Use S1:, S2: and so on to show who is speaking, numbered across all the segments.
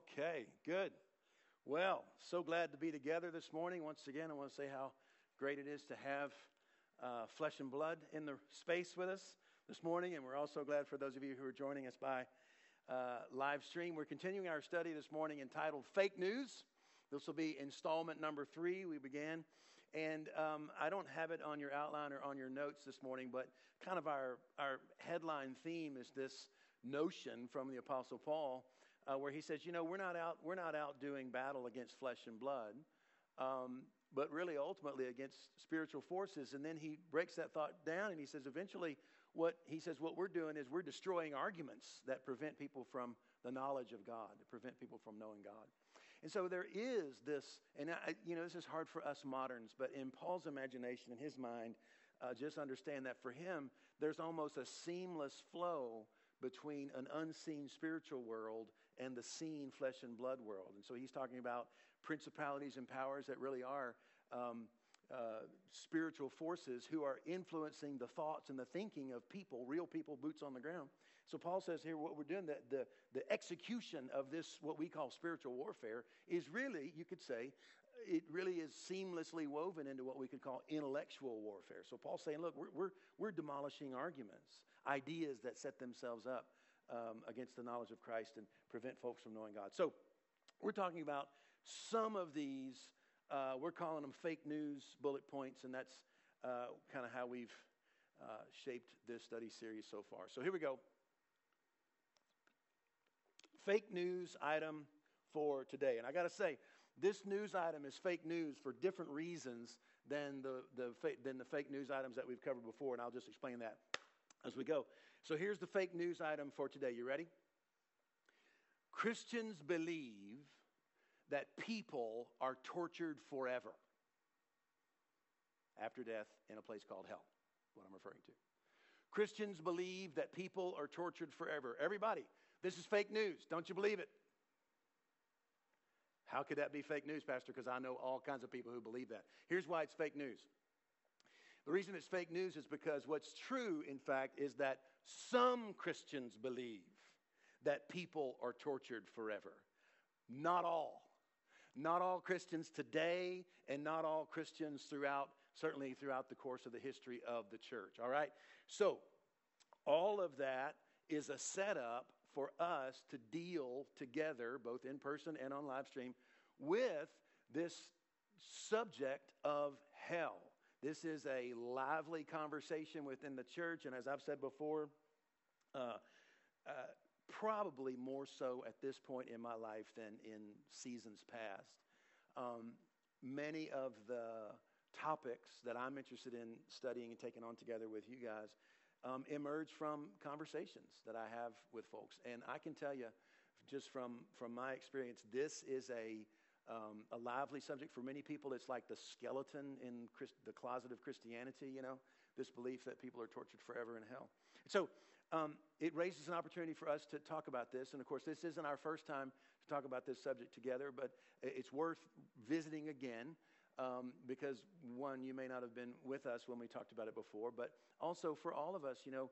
S1: Okay, good. Well, so glad to be together this morning. Once again, I want to say how great it is to have uh, flesh and blood in the space with us this morning. And we're also glad for those of you who are joining us by uh, live stream. We're continuing our study this morning entitled Fake News. This will be installment number three. We began. And um, I don't have it on your outline or on your notes this morning, but kind of our, our headline theme is this notion from the Apostle Paul uh, where he says, you know, we're not out, we're not out doing battle against flesh and blood, um, but really ultimately against spiritual forces. And then he breaks that thought down and he says, eventually, what he says, what we're doing is we're destroying arguments that prevent people from the knowledge of God, that prevent people from knowing God. And so there is this, and I, you know, this is hard for us moderns, but in Paul's imagination, in his mind, uh, just understand that for him, there's almost a seamless flow between an unseen spiritual world and the seen flesh and blood world. And so he's talking about principalities and powers that really are um, uh, spiritual forces who are influencing the thoughts and the thinking of people, real people, boots on the ground. So Paul says here what we're doing, the, the, the execution of this, what we call spiritual warfare, is really, you could say, it really is seamlessly woven into what we could call intellectual warfare. So Paul's saying, look, we're, we're, we're demolishing arguments, ideas that set themselves up um, against the knowledge of Christ and prevent folks from knowing God. So we're talking about some of these, uh, we're calling them fake news bullet points, and that's uh, kind of how we've uh, shaped this study series so far. So here we go. Fake news item for today. And I got to say, this news item is fake news for different reasons than the, the, than the fake news items that we've covered before, and I'll just explain that as we go. So here's the fake news item for today. You ready? Christians believe that people are tortured forever after death in a place called hell, what I'm referring to. Christians believe that people are tortured forever. Everybody, this is fake news. Don't you believe it? How could that be fake news, Pastor? Because I know all kinds of people who believe that. Here's why it's fake news. The reason it's fake news is because what's true, in fact, is that some Christians believe that people are tortured forever. Not all. Not all Christians today, and not all Christians throughout, certainly throughout the course of the history of the church. All right? So, all of that is a setup for us to deal together, both in person and on live stream, with this subject of hell. This is a lively conversation within the church, and as I've said before, uh, uh, probably more so at this point in my life than in seasons past. Um, many of the topics that I'm interested in studying and taking on together with you guys um, emerge from conversations that I have with folks. And I can tell you, just from, from my experience, this is a, um, a lively subject. For many people, it's like the skeleton in Christ, the closet of Christianity, you know, this belief that people are tortured forever in hell. So um, it raises an opportunity for us to talk about this. And of course, this isn't our first time to talk about this subject together, but it's worth visiting again um, because one, you may not have been with us when we talked about it before, but also for all of us, you know,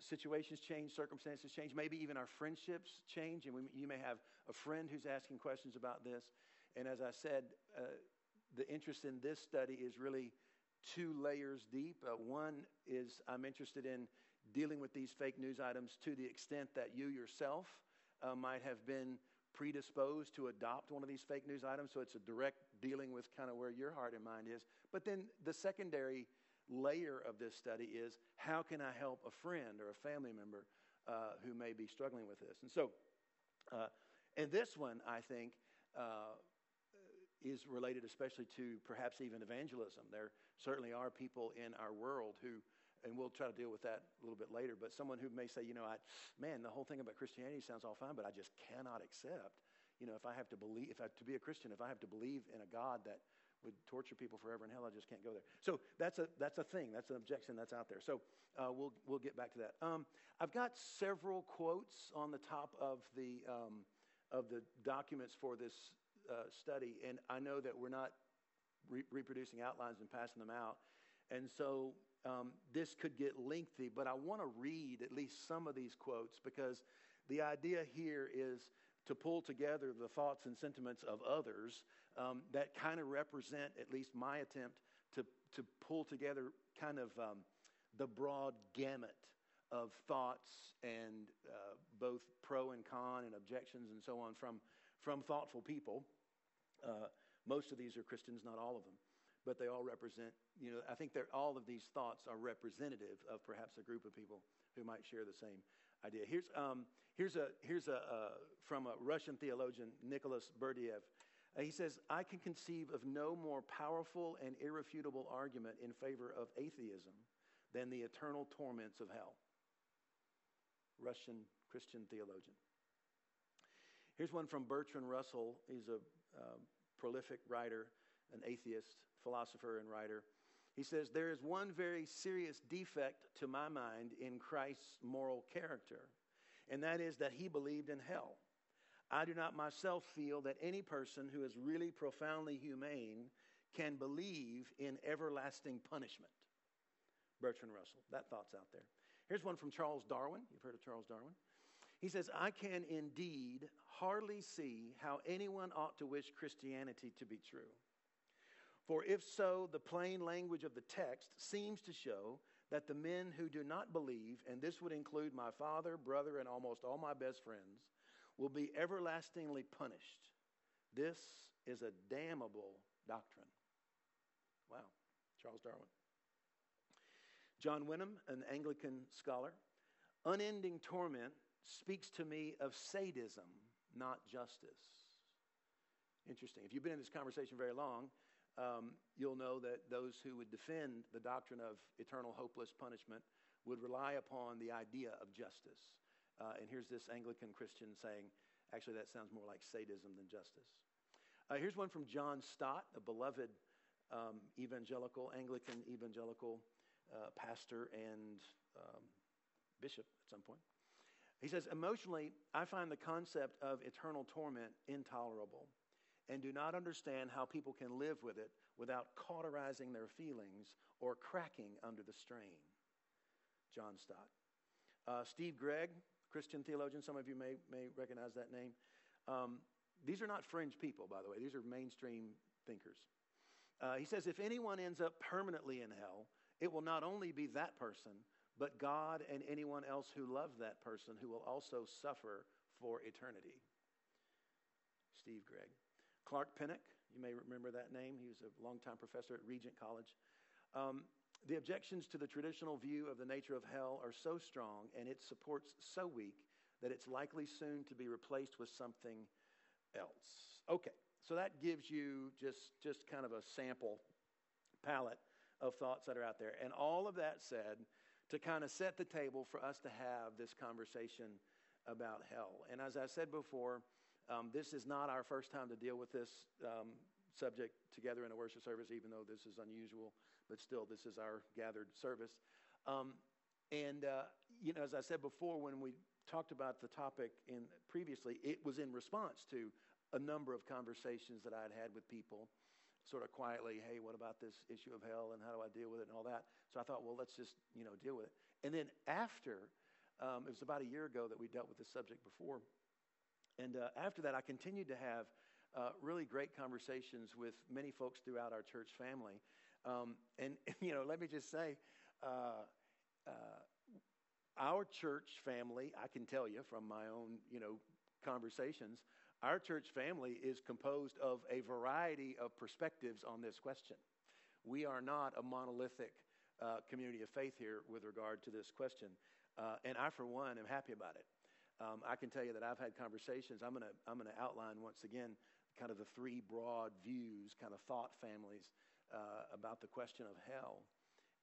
S1: situations change, circumstances change, maybe even our friendships change, and we, you may have a friend who's asking questions about this. And as I said, uh, the interest in this study is really two layers deep. Uh, one is I'm interested in dealing with these fake news items to the extent that you yourself uh, might have been predisposed to adopt one of these fake news items. So it's a direct dealing with kind of where your heart and mind is. But then the secondary layer of this study is how can I help a friend or a family member uh, who may be struggling with this? And so, uh, and this one, I think, uh, is related especially to perhaps even evangelism. There certainly are people in our world who and we'll try to deal with that a little bit later. But someone who may say, you know, I, man, the whole thing about Christianity sounds all fine, but I just cannot accept, you know, if I have to believe, if I to be a Christian, if I have to believe in a God that would torture people forever in hell, I just can't go there. So that's a that's a thing. That's an objection that's out there. So uh, we'll we'll get back to that. Um, I've got several quotes on the top of the um, of the documents for this uh, study, and I know that we're not re- reproducing outlines and passing them out, and so um, this could get lengthy, but I want to read at least some of these quotes because the idea here is to pull together the thoughts and sentiments of others um, that kind of represent, at least my attempt, to, to pull together kind of um, the broad gamut of thoughts and uh, both pro and con and objections and so on from, from thoughtful people. Uh, most of these are Christians, not all of them, but they all represent, you know, I think all of these thoughts are representative of perhaps a group of people who might share the same idea. Here's, um, here's, a, here's a, uh, from a Russian theologian, Nicholas Berdyaev. Uh, he says, I can conceive of no more powerful and irrefutable argument in favor of atheism than the eternal torments of hell. Russian Christian theologian. Here's one from Bertrand Russell. He's a um, prolific writer, an atheist, philosopher, and writer. He says, There is one very serious defect to my mind in Christ's moral character, and that is that he believed in hell. I do not myself feel that any person who is really profoundly humane can believe in everlasting punishment. Bertrand Russell, that thought's out there. Here's one from Charles Darwin. You've heard of Charles Darwin. He says, I can indeed hardly see how anyone ought to wish Christianity to be true. For if so, the plain language of the text seems to show that the men who do not believe, and this would include my father, brother, and almost all my best friends, will be everlastingly punished. This is a damnable doctrine. Wow, Charles Darwin. John Wenham, an Anglican scholar, unending torment speaks to me of sadism, not justice. Interesting. If you've been in this conversation very long, um, you'll know that those who would defend the doctrine of eternal hopeless punishment would rely upon the idea of justice. Uh, and here's this Anglican Christian saying, actually, that sounds more like sadism than justice. Uh, here's one from John Stott, a beloved um, evangelical, Anglican evangelical uh, pastor and um, bishop at some point. He says, Emotionally, I find the concept of eternal torment intolerable and do not understand how people can live with it without cauterizing their feelings or cracking under the strain. John Stott. Uh, Steve Gregg, Christian theologian, some of you may, may recognize that name. Um, these are not fringe people, by the way, these are mainstream thinkers. Uh, he says if anyone ends up permanently in hell, it will not only be that person, but God and anyone else who loves that person who will also suffer for eternity. Steve Gregg. Clark Pinnock, you may remember that name. He was a longtime professor at Regent College. Um, the objections to the traditional view of the nature of hell are so strong and its supports so weak that it's likely soon to be replaced with something else. Okay, so that gives you just, just kind of a sample palette of thoughts that are out there. And all of that said, to kind of set the table for us to have this conversation about hell. And as I said before, um, this is not our first time to deal with this um, subject together in a worship service, even though this is unusual, but still, this is our gathered service. Um, and, uh, you know, as I said before, when we talked about the topic in previously, it was in response to a number of conversations that I'd had with people, sort of quietly, hey, what about this issue of hell and how do I deal with it and all that. So I thought, well, let's just, you know, deal with it. And then after, um, it was about a year ago that we dealt with this subject before. And uh, after that, I continued to have uh, really great conversations with many folks throughout our church family. Um, and, you know, let me just say, uh, uh, our church family, I can tell you from my own, you know, conversations, our church family is composed of a variety of perspectives on this question. We are not a monolithic uh, community of faith here with regard to this question. Uh, and I, for one, am happy about it. Um, I can tell you that I've had conversations. I'm going to I'm to outline once again kind of the three broad views, kind of thought families uh, about the question of hell,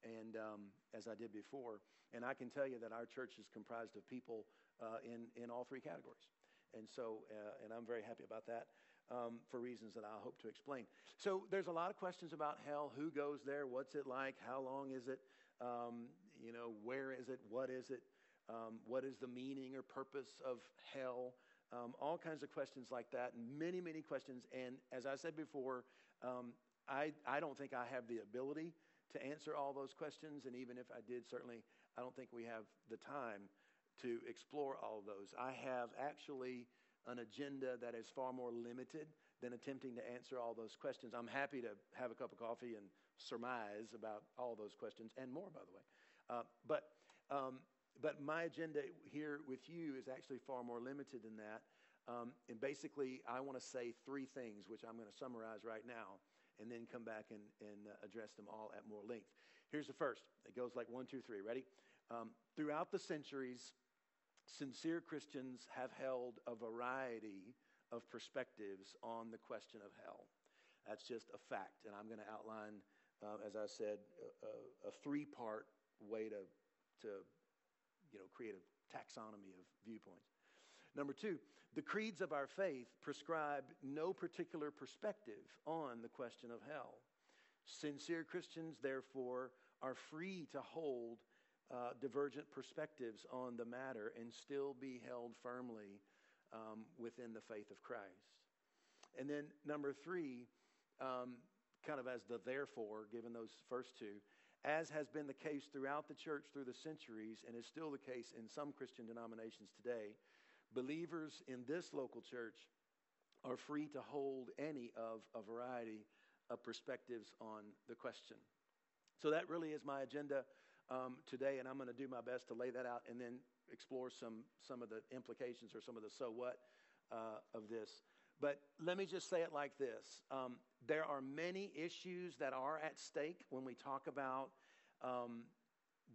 S1: and um, as I did before. And I can tell you that our church is comprised of people uh, in in all three categories, and so uh, and I'm very happy about that. Um, for reasons that I'll hope to explain. So, there's a lot of questions about hell. Who goes there? What's it like? How long is it? Um, you know, where is it? What is it? Um, what is the meaning or purpose of hell? Um, all kinds of questions like that, many, many questions. And as I said before, um, I, I don't think I have the ability to answer all those questions. And even if I did, certainly, I don't think we have the time to explore all those. I have actually an agenda that is far more limited than attempting to answer all those questions. I'm happy to have a cup of coffee and surmise about all those questions and more, by the way. Uh, but, um, but my agenda here with you is actually far more limited than that. Um, and basically, I want to say three things, which I'm going to summarize right now, and then come back and, and uh, address them all at more length. Here's the first. It goes like one, two, three. Ready? Um, throughout the centuries, sincere Christians have held a variety of perspectives on the question of hell. That's just a fact. And I'm going to outline, uh, as I said, a, a three part way to, to you know, create a taxonomy of viewpoints. Number two, the creeds of our faith prescribe no particular perspective on the question of hell. Sincere Christians, therefore, are free to hold uh, divergent perspectives on the matter and still be held firmly um, within the faith of Christ. And then, number three, um, kind of as the therefore, given those first two, as has been the case throughout the church through the centuries and is still the case in some Christian denominations today, Believers in this local church are free to hold any of a variety of perspectives on the question. So that really is my agenda um, today, and I'm going to do my best to lay that out and then explore some, some of the implications or some of the so what uh, of this. But let me just say it like this um, there are many issues that are at stake when we talk about um,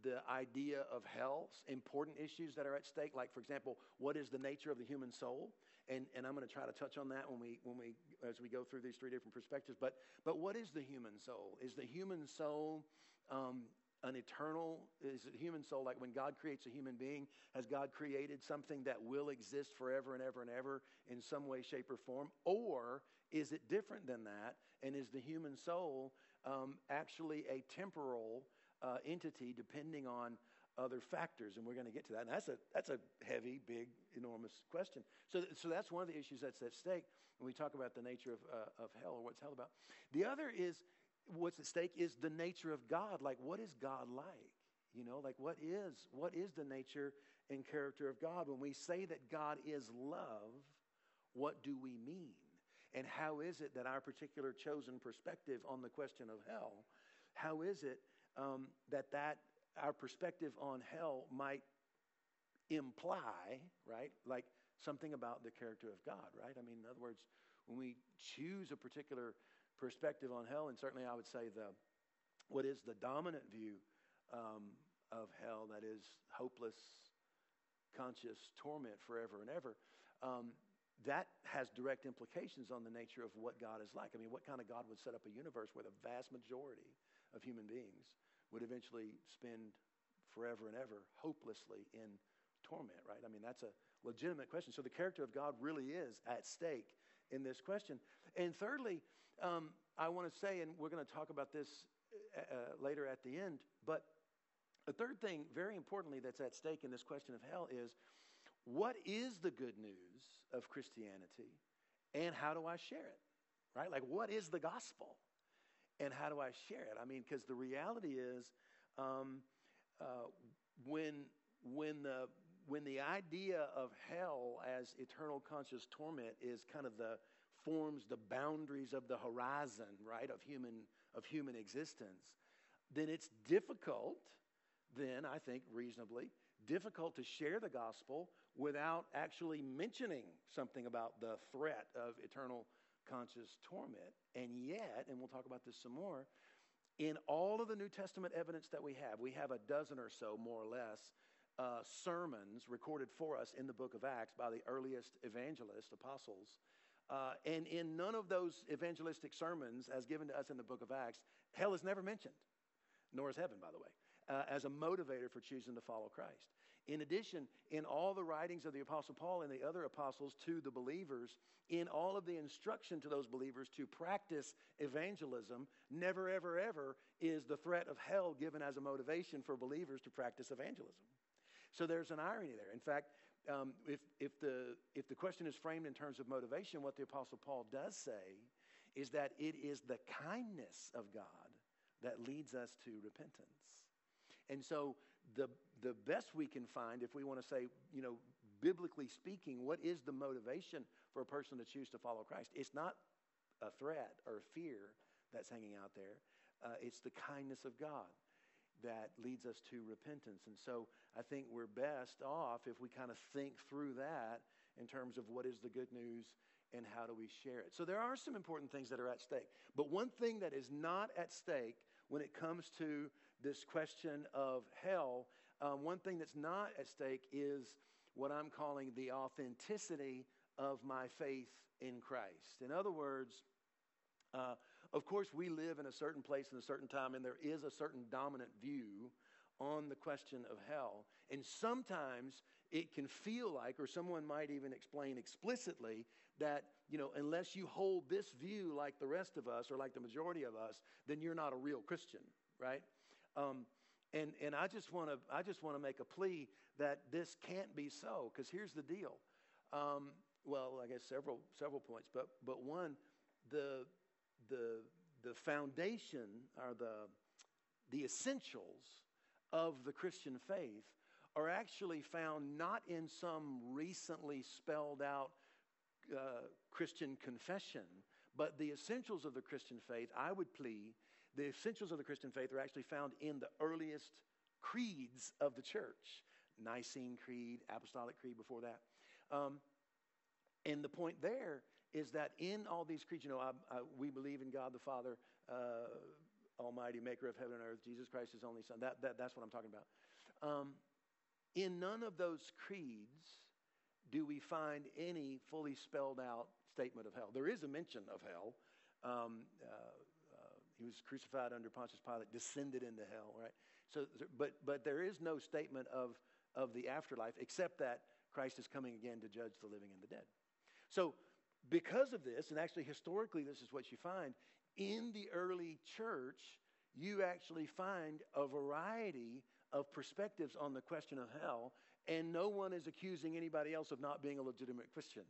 S1: the idea of hell, important issues that are at stake, like, for example, what is the nature of the human soul? And, and I'm going to try to touch on that when we, when we, as we go through these three different perspectives. But, but what is the human soul? Is the human soul um, an eternal, is the human soul like when God creates a human being, has God created something that will exist forever and ever and ever in some way, shape, or form? Or is it different than that? And is the human soul um, actually a temporal uh, entity depending on other factors, and we're going to get to that. And that's a that's a heavy, big, enormous question. So, so that's one of the issues that's at stake when we talk about the nature of uh, of hell or what's hell about. The other is what's at stake is the nature of God. Like, what is God like? You know, like what is what is the nature and character of God? When we say that God is love, what do we mean? And how is it that our particular chosen perspective on the question of hell, how is it um, that that our perspective on hell might imply, right, like something about the character of God, right? I mean, in other words, when we choose a particular perspective on hell, and certainly I would say the what is the dominant view um, of hell that is hopeless, conscious torment forever and ever. Um, that has direct implications on the nature of what God is like. I mean, what kind of God would set up a universe where the vast majority of human beings would eventually spend forever and ever hopelessly in torment, right? I mean, that's a legitimate question. So the character of God really is at stake in this question. And thirdly, um, I want to say, and we're going to talk about this uh, uh, later at the end, but a third thing, very importantly, that's at stake in this question of hell is what is the good news of Christianity and how do I share it? Right? Like, what is the gospel? and how do I share it? I mean, because the reality is, um, uh, when when the when the idea of hell as eternal conscious torment is kind of the forms the boundaries of the horizon, right, of human of human existence, then it's difficult. Then I think reasonably difficult to share the gospel without actually mentioning something about the threat of eternal conscious torment. And yet, and we'll talk about this some more, in all of the New Testament evidence that we have, we have a dozen or so, more or less, uh, sermons recorded for us in the book of Acts by the earliest evangelists, apostles. Uh, and in none of those evangelistic sermons, as given to us in the book of Acts, hell is never mentioned, nor is heaven, by the way, uh, as a motivator for choosing to follow Christ. In addition, in all the writings of the Apostle Paul and the other apostles to the believers, in all of the instruction to those believers to practice evangelism, never, ever, ever is the threat of hell given as a motivation for believers to practice evangelism. So there's an irony there. In fact, um, if, if, the, if the question is framed in terms of motivation, what the Apostle Paul does say is that it is the kindness of God that leads us to repentance. And so the, the best we can find, if we want to say, you know, biblically speaking, what is the motivation for a person to choose to follow Christ? It's not a threat or fear that's hanging out there, uh, it's the kindness of God that leads us to repentance. And so I think we're best off if we kind of think through that in terms of what is the good news and how do we share it. So there are some important things that are at stake. But one thing that is not at stake when it comes to this question of hell, um, one thing that's not at stake is what I'm calling the authenticity of my faith in Christ. In other words, uh, of course, we live in a certain place in a certain time, and there is a certain dominant view on the question of hell. And sometimes it can feel like, or someone might even explain explicitly, that, you know, unless you hold this view like the rest of us or like the majority of us, then you're not a real Christian, right? Um, and, and I just want to I just want to make a plea that this can't be so because here's the deal. Um, well, I guess several several points, but but one, the the the foundation or the the essentials of the Christian faith are actually found not in some recently spelled out uh, Christian confession, but the essentials of the Christian faith, I would plea, the essentials of the Christian faith are actually found in the earliest creeds of the church Nicene Creed, Apostolic Creed before that. Um, and the point there is that in all these creeds, you know, I, I, we believe in God the Father, uh, Almighty, Maker of heaven and earth, Jesus Christ, His only Son. That, that, that's what I'm talking about. Um, in none of those creeds do we find any fully spelled out statement of hell. There is a mention of hell. Um, uh, uh, he was crucified under Pontius Pilate, descended into hell, right? So, but, but there is no statement of, of the afterlife except that Christ is coming again to judge the living and the dead. So, because of this, and actually historically, this is what you find in the early church, you actually find a variety of perspectives on the question of hell, and no one is accusing anybody else of not being a legitimate Christian.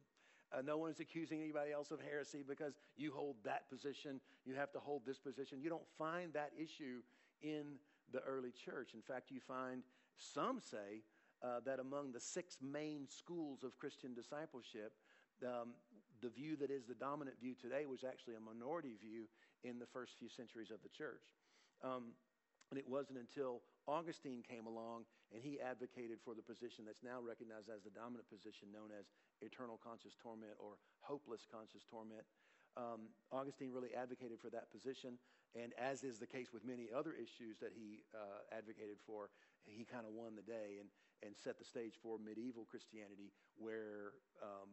S1: Uh, no one is accusing anybody else of heresy because you hold that position, you have to hold this position. You don't find that issue in the early church. In fact, you find some say uh, that among the six main schools of Christian discipleship, um, the view that is the dominant view today was actually a minority view in the first few centuries of the church. Um, and it wasn't until Augustine came along and he advocated for the position that's now recognized as the dominant position known as eternal conscious torment or hopeless conscious torment. Um, Augustine really advocated for that position, and as is the case with many other issues that he uh, advocated for, he kind of won the day and, and set the stage for medieval Christianity, where um,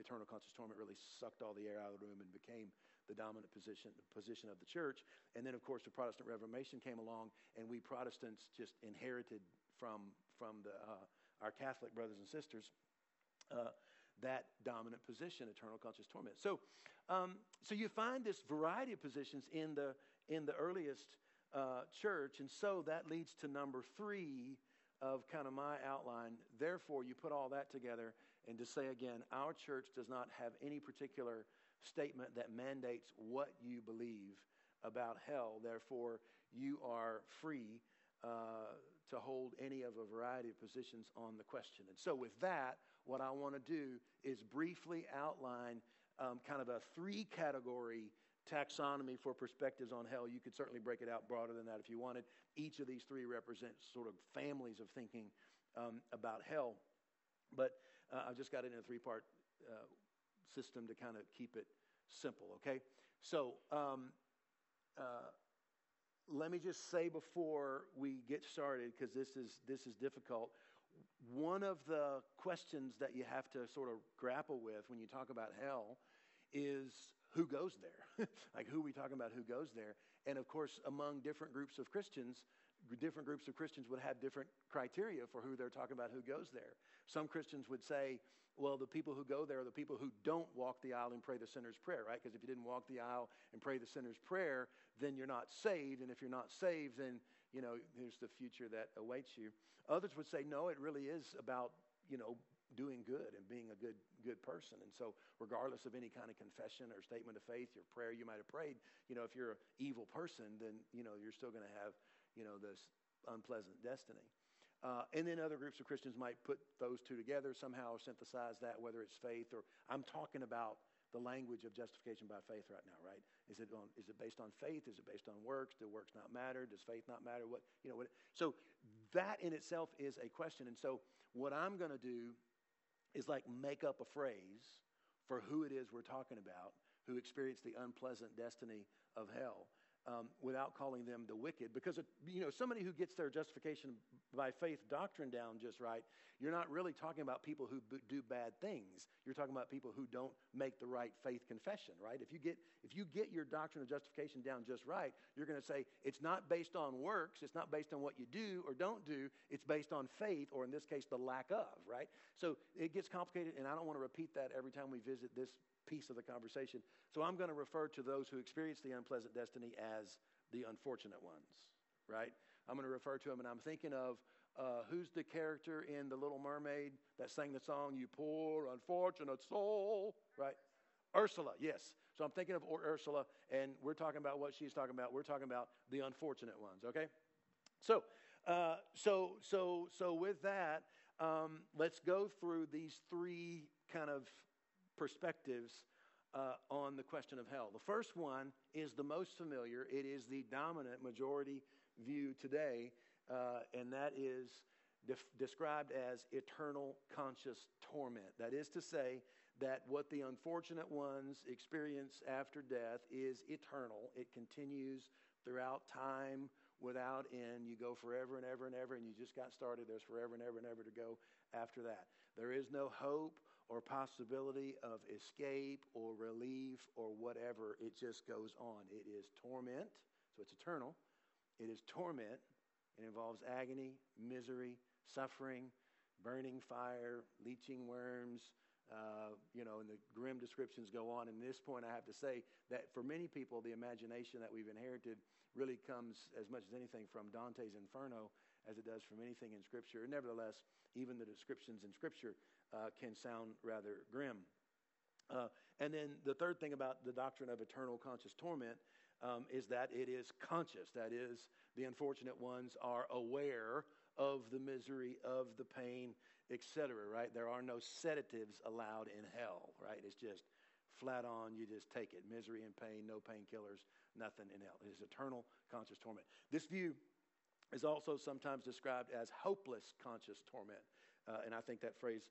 S1: eternal conscious torment really sucked all the air out of the room and became the dominant position, position of the church. And then, of course, the Protestant Reformation came along, and we Protestants just inherited from, from the, uh, our Catholic brothers and sisters uh, that dominant position, eternal conscious torment. So, um, so you find this variety of positions in the, in the earliest uh, church, and so that leads to number three of kind of my outline. Therefore, you put all that together, and to say again, our church does not have any particular statement that mandates what you believe about hell. Therefore, you are free uh, to hold any of a variety of positions on the question. And so, with that, what I want to do is briefly outline um, kind of a three category taxonomy for perspectives on hell. You could certainly break it out broader than that if you wanted. Each of these three represents sort of families of thinking um, about hell. But uh, I've just got it in a three part uh, system to kind of keep it simple, okay? So, um, uh, let me just say before we get started, because this is, this is difficult, one of the questions that you have to sort of grapple with when you talk about hell is who goes there? like, who are we talking about who goes there? And of course, among different groups of Christians, different groups of Christians would have different criteria for who they're talking about who goes there. Some Christians would say, well, the people who go there are the people who don't walk the aisle and pray the sinner's prayer, right? Because if you didn't walk the aisle and pray the sinner's prayer, then you're not saved. And if you're not saved, then, you know, here's the future that awaits you. Others would say, no, it really is about, you know, doing good and being a good good person. And so regardless of any kind of confession or statement of faith or prayer you might have prayed, you know, if you're an evil person, then, you know, you're still going to have, you know, this unpleasant destiny. Uh, and then other groups of Christians might put those two together somehow or synthesize that, whether it's faith or I'm talking about the language of justification by faith right now, right? Is it, on, is it based on faith? Is it based on works? Do works not matter? Does faith not matter? What, you know, what, so that in itself is a question. And so what I'm going to do is like make up a phrase for who it is we're talking about who experienced the unpleasant destiny of hell um, without calling them the wicked. Because, you know, somebody who gets their justification by faith doctrine down just right, you're not really talking about people who b- do bad things. You're talking about people who don't make the right faith confession, right? If you get, if you get your doctrine of justification down just right, you're going to say it's not based on works, it's not based on what you do or don't do, it's based on faith, or in this case, the lack of, right? So it gets complicated, and I don't want to repeat that every time we visit this piece of the conversation. So I'm going to refer to those who experience the unpleasant destiny as the unfortunate ones, right? I'm going to refer to them, and I'm thinking of uh, who's the character in The Little Mermaid that sang the song, You Poor Unfortunate Soul, right? Ursula, yes. So I'm thinking of Ursula, and we're talking about what she's talking about. We're talking about the unfortunate ones, okay? So, uh, so, so, so with that, um, let's go through these three kind of perspectives uh, on the question of hell. The first one is the most familiar, it is the dominant majority view today, uh, and that is def- described as eternal conscious torment. That is to say, that what the unfortunate ones experience after death is eternal, it continues throughout time without end. You go forever and ever and ever, and you just got started. There's forever and ever and ever to go after that. There is no hope or possibility of escape or relief or whatever. It just goes on. It is torment, so it's eternal. It is torment. It involves agony, misery, suffering, burning fire, leeching worms. Uh, you know, and the grim descriptions go on. And at this point, I have to say that for many people, the imagination that we've inherited really comes as much as anything from Dante's Inferno as it does from anything in Scripture. Nevertheless, even the descriptions in Scripture uh, can sound rather grim. Uh, and then the third thing about the doctrine of eternal conscious torment um, is that it is conscious. That is, the unfortunate ones are aware of the misery, of the pain, etc. Right? There are no sedatives allowed in hell. Right? It's just flat on. You just take it. Misery and pain, no painkillers, nothing in hell. It is eternal conscious torment. This view is also sometimes described as hopeless conscious torment. Uh, and I think that phrase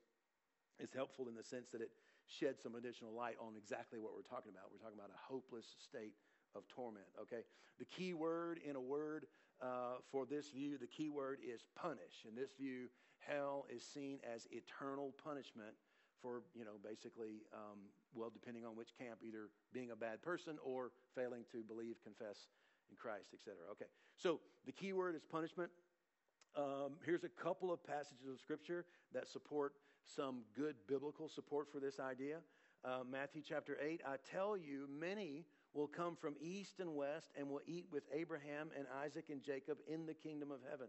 S1: is helpful in the sense that it sheds some additional light on exactly what we're talking about. We're talking about a hopeless state of torment, okay? The key word in a word uh, for this view, the key word is punish. In this view, hell is seen as eternal punishment for, you know, basically, um, well, depending on which camp, either being a bad person or failing to believe, confess, in Christ, etc. Okay, so the key word is punishment. Um, here's a couple of passages of Scripture that support some good biblical support for this idea. Uh, Matthew chapter 8 I tell you, many will come from east and west and will eat with Abraham and Isaac and Jacob in the kingdom of heaven.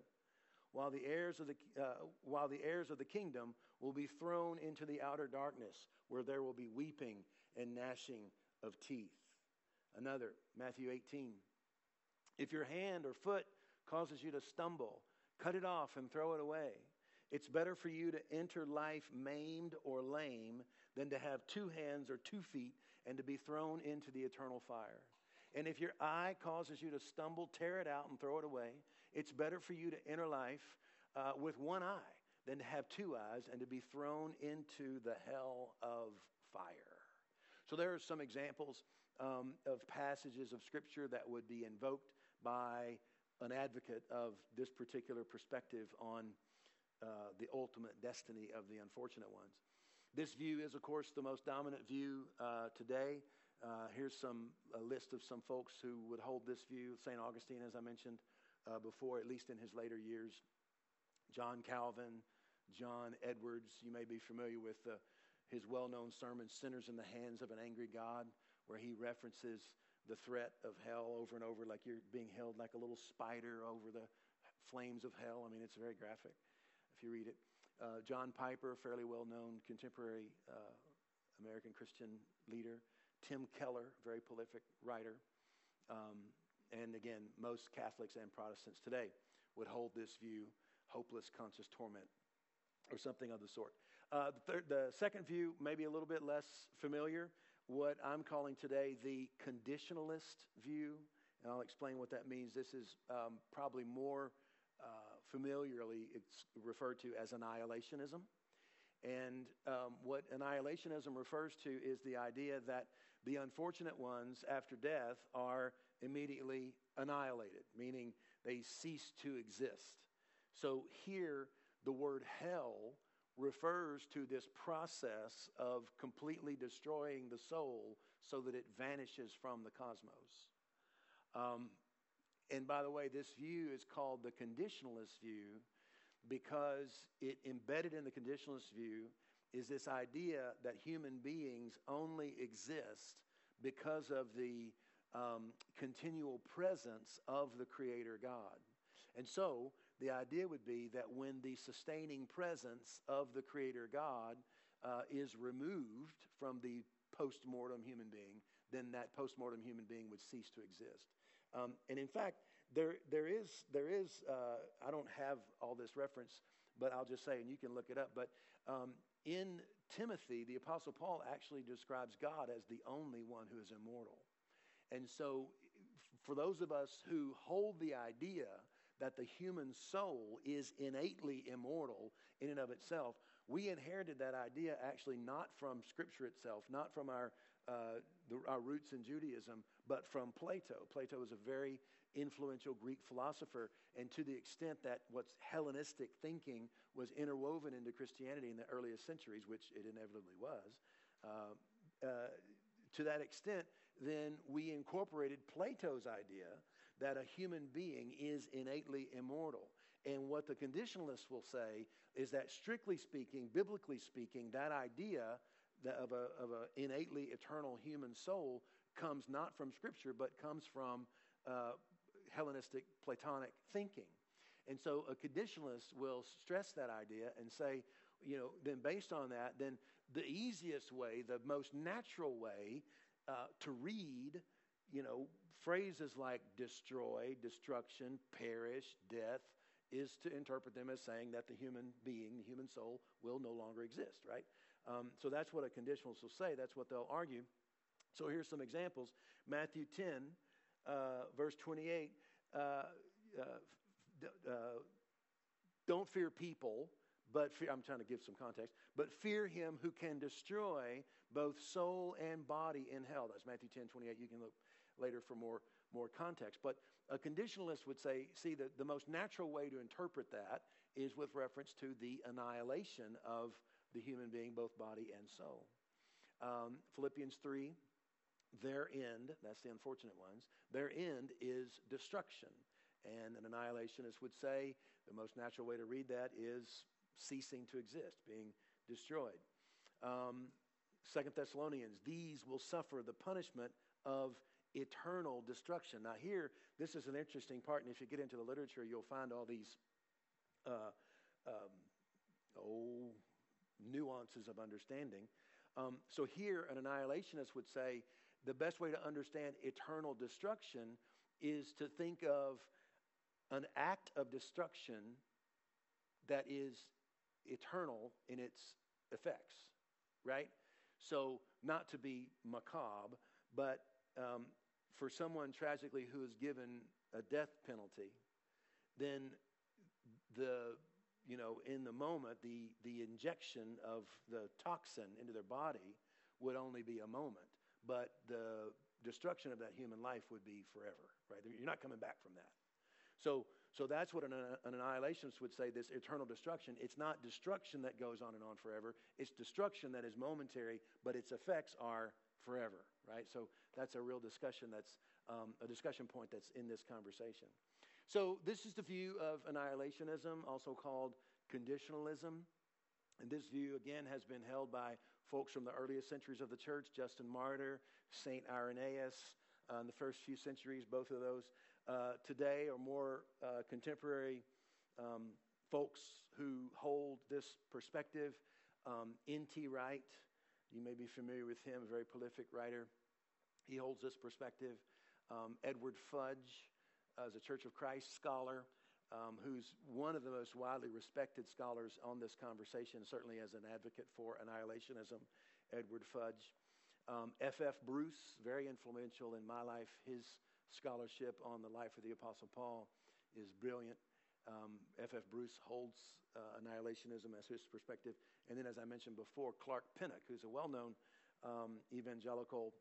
S1: While the heirs of the, uh, while the heirs of the kingdom will be thrown into the outer darkness, where there will be weeping and gnashing of teeth. Another, Matthew 18. If your hand or foot causes you to stumble, cut it off and throw it away. It's better for you to enter life maimed or lame than to have two hands or two feet and to be thrown into the eternal fire. And if your eye causes you to stumble, tear it out and throw it away. It's better for you to enter life uh, with one eye than to have two eyes and to be thrown into the hell of fire. So there are some examples um, of passages of Scripture that would be invoked by an advocate of this particular perspective on uh, the ultimate destiny of the unfortunate ones. This view is, of course, the most dominant view uh, today. Uh, here's some a list of some folks who would hold this view. St. Augustine, as I mentioned uh, before, at least in his later years. John Calvin, John Edwards. You may be familiar with his well-known sermon, "Sinners in the Hands of an Angry God," where he references the threat of hell over and over, like you're being held like a little spider over the flames of hell. I mean, it's very graphic if you read it. Uh, John Piper, fairly well known contemporary uh, American Christian leader. Tim Keller, very prolific writer. Um, and again, most Catholics and Protestants today would hold this view hopeless conscious torment or something of the sort. Uh, the, the second view, maybe a little bit less familiar, what I'm calling today the conditionalist view. And I'll explain what that means. This is um, probably more familiarly it's referred to as annihilationism. And um, what annihilationism refers to is the idea that the unfortunate ones after death are immediately annihilated, meaning they cease to exist. So here, the word hell refers to this process of completely destroying the soul so that it vanishes from the cosmos. Um, and by the way, this view is called the conditionalist view because it embedded in the conditionalist view is this idea that human beings only exist because of the um, continual presence of the Creator God. And so the idea would be that when the sustaining presence of the Creator God uh, is removed from the post mortem human being, then that post mortem human being would cease to exist. Um, and in fact, there, there is, there is uh, I don't have all this reference, but I'll just say, and you can look it up, but um, in Timothy, the Apostle Paul actually describes God as the only one who is immortal. And so, for those of us who hold the idea that the human soul is innately immortal in and of itself, we inherited that idea actually not from Scripture itself, not from our, uh, the, our roots in Judaism, but from Plato. Plato was a very influential Greek philosopher, and to the extent that what's Hellenistic thinking was interwoven into Christianity in the earliest centuries, which it inevitably was, uh, uh, to that extent, then we incorporated Plato's idea that a human being is innately immortal. And what the conditionalists will say is that, strictly speaking, biblically speaking, that idea of an of a innately eternal human soul comes not from Scripture, but comes from uh, Hellenistic Platonic thinking. And so a conditionalist will stress that idea and say, you know, then based on that, then the easiest way, the most natural way uh, to read, you know, phrases like destroy, destruction, perish, death, is to interpret them as saying that the human being, the human soul, will no longer exist, right? Um, so that's what a conditionalist will say. That's what they'll argue. So here's some examples Matthew 10, uh, verse 28. Uh, uh, uh, don't fear people, but fear, I'm trying to give some context, but fear him who can destroy both soul and body in hell. That's Matthew 10, 28. You can look later for more, more context. But a conditionalist would say, see, the, the most natural way to interpret that is with reference to the annihilation of the human being, both body and soul. Um, Philippians 3, their end, that's the unfortunate ones, their end is destruction. And an annihilationist would say the most natural way to read that is ceasing to exist, being destroyed. Um, Second Thessalonians, these will suffer the punishment of eternal destruction. Now, here, this is an interesting part, and if you get into the literature, you'll find all these uh, um, oh, nuances of understanding. Um, so, here, an annihilationist would say the best way to understand eternal destruction is to think of an act of destruction that is eternal in its effects, right? So, not to be macabre, but um, for someone tragically who is given a death penalty, then the you know in the moment the the injection of the toxin into their body would only be a moment but the destruction of that human life would be forever, right? You're not coming back from that. So, so that's what an, an annihilationist would say this eternal destruction. It's not destruction that goes on and on forever, it's destruction that is momentary, but its effects are forever, right? So that's a real discussion that's um, a discussion point that's in this conversation. So this is the view of annihilationism, also called conditionalism. And this view, again, has been held by folks from the earliest centuries of the church, Justin Martyr, St. Irenaeus, uh, in the first few centuries, both of those. Uh, today are more uh, contemporary um, folks who hold this perspective. Um, N.T. Wright, you may be familiar with him, a very prolific writer. He holds this perspective. Um, Edward Fudge uh, is a Church of Christ scholar. Um, who's one of the most widely respected scholars on this conversation, certainly as an advocate for annihilationism, Edward Fudge. F.F. Um, Bruce, very influential in my life. His scholarship on the life of the Apostle Paul is brilliant. F.F. Um, Bruce holds uh, annihilationism as his perspective. And then, as I mentioned before, Clark Pinnock, who's a well known um, evangelical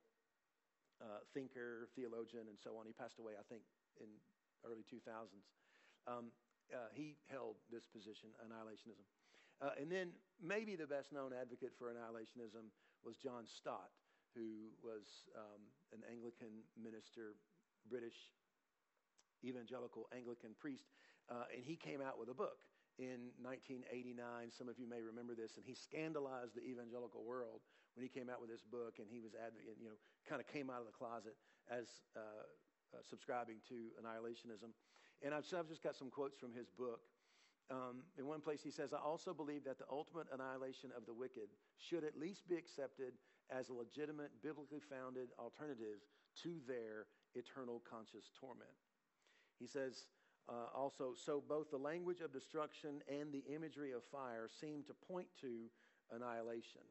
S1: uh, thinker, theologian, and so on. He passed away, I think, in early 2000s. Um, uh, he held this position, annihilationism. Uh, and then maybe the best known advocate for annihilationism was John Stott, who was um, an Anglican minister, British evangelical Anglican priest. Uh, and he came out with a book in 1989. Some of you may remember this, and he scandalized the evangelical world when he came out with this book, and he was advocating, you know, kind of came out of the closet as uh, uh, subscribing to annihilationism. And I've, I've, just got some quotes from his book. Um, in one place, he says, I also believe that the ultimate annihilation of the wicked should at least be accepted as a legitimate, biblically founded alternative to their eternal conscious torment. He says, uh, also, so both the language of destruction and the imagery of fire seem to point to annihilation.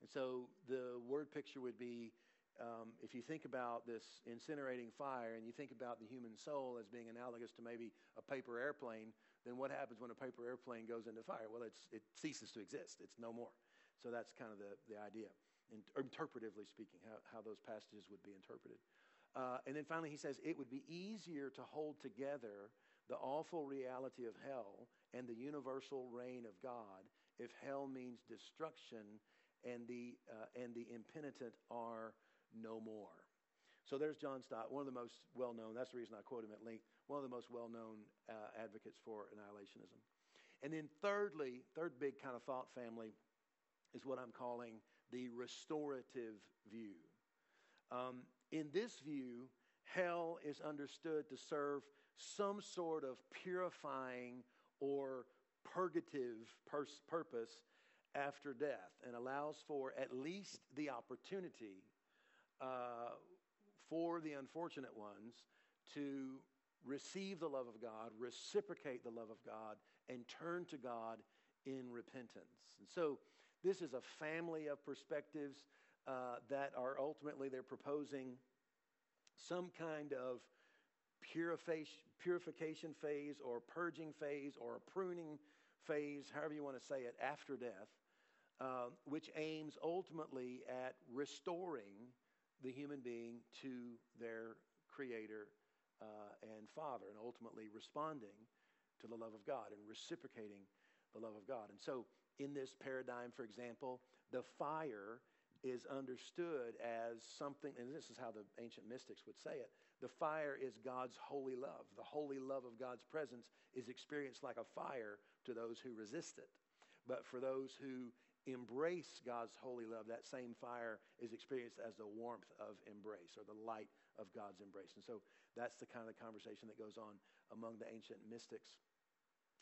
S1: And so the word picture would be um, if you think about this incinerating fire and you think about the human soul as being analogous to maybe a paper airplane, then what happens when a paper airplane goes into fire? Well, it ceases to exist, it's no more. So that's kind of the, the idea, in, interpretively speaking, how, how those passages would be interpreted. Uh, and then finally, he says it would be easier to hold together the awful reality of hell and the universal reign of God if hell means destruction and the, uh, and the impenitent are no more. So there's John Stott, one of the most well known, that's the reason I quote him at length, one of the most well known uh, advocates for annihilationism. And then, thirdly, third big kind of thought family is what I'm calling the restorative view. Um, in this view, hell is understood to serve some sort of purifying or purgative pers- purpose after death and allows for at least the opportunity uh, for the unfortunate ones to receive the love of God, reciprocate the love of God, and turn to God in repentance. And so, this is a family of perspectives uh, that are ultimately they're proposing some kind of purification phase or purging phase or a pruning phase, however you want to say it, after death, uh, which aims ultimately at restoring the human being to their creator uh, and father and ultimately responding to the love of God and reciprocating the love of God. And so, in this paradigm, for example, the fire is understood as something, and this is how the ancient mystics would say it the fire is God's holy love. The holy love of God's presence is experienced like a fire to those who resist it. But for those who embrace God's holy love, that same fire is experienced as the warmth of embrace or the light of God's embrace. And so that's the kind of conversation that goes on among the ancient mystics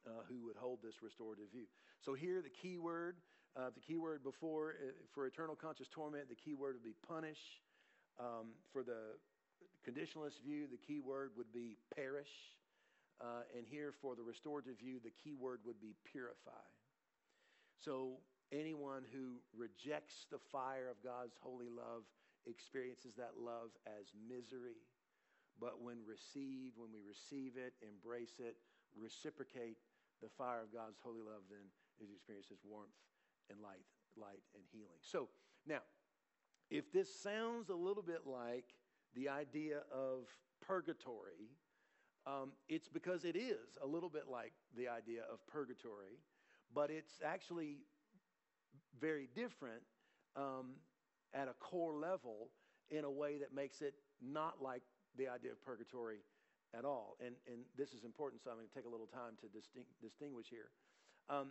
S1: uh, who would hold this restorative view. So here, the key word uh, the key word before, uh, for eternal conscious torment, the key word would be punish. Um, for the conditionalist view, the key word would be perish. Uh, and here, for the restorative view, the key word would be purify. So, anyone who rejects the fire of God's holy love experiences that love as misery. But when received, when we receive it, embrace it, reciprocate the fire of God's holy love, then it experiences warmth and light, light and healing. So now, if this sounds a little bit like the idea of purgatory, um, it's because it is a little bit like the idea of purgatory, but it's actually very different um, at a core level in a way that makes it not like the idea of purgatory at all. And, and this is important, so I'm going to take a little time to disting- distinguish here. Um,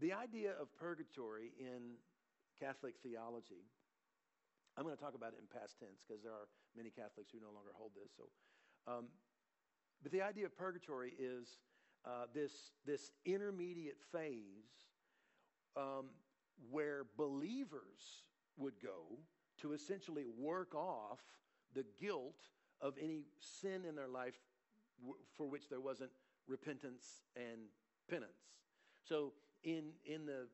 S1: the idea of purgatory in Catholic theology, I'm going to talk about it in past tense because there are many Catholics who no longer hold this. So, um, but the idea of purgatory is uh, this, this intermediate phase um, where believers would go to essentially work off the guilt of any sin in their life for which there wasn't repentance and penance. So, in, in the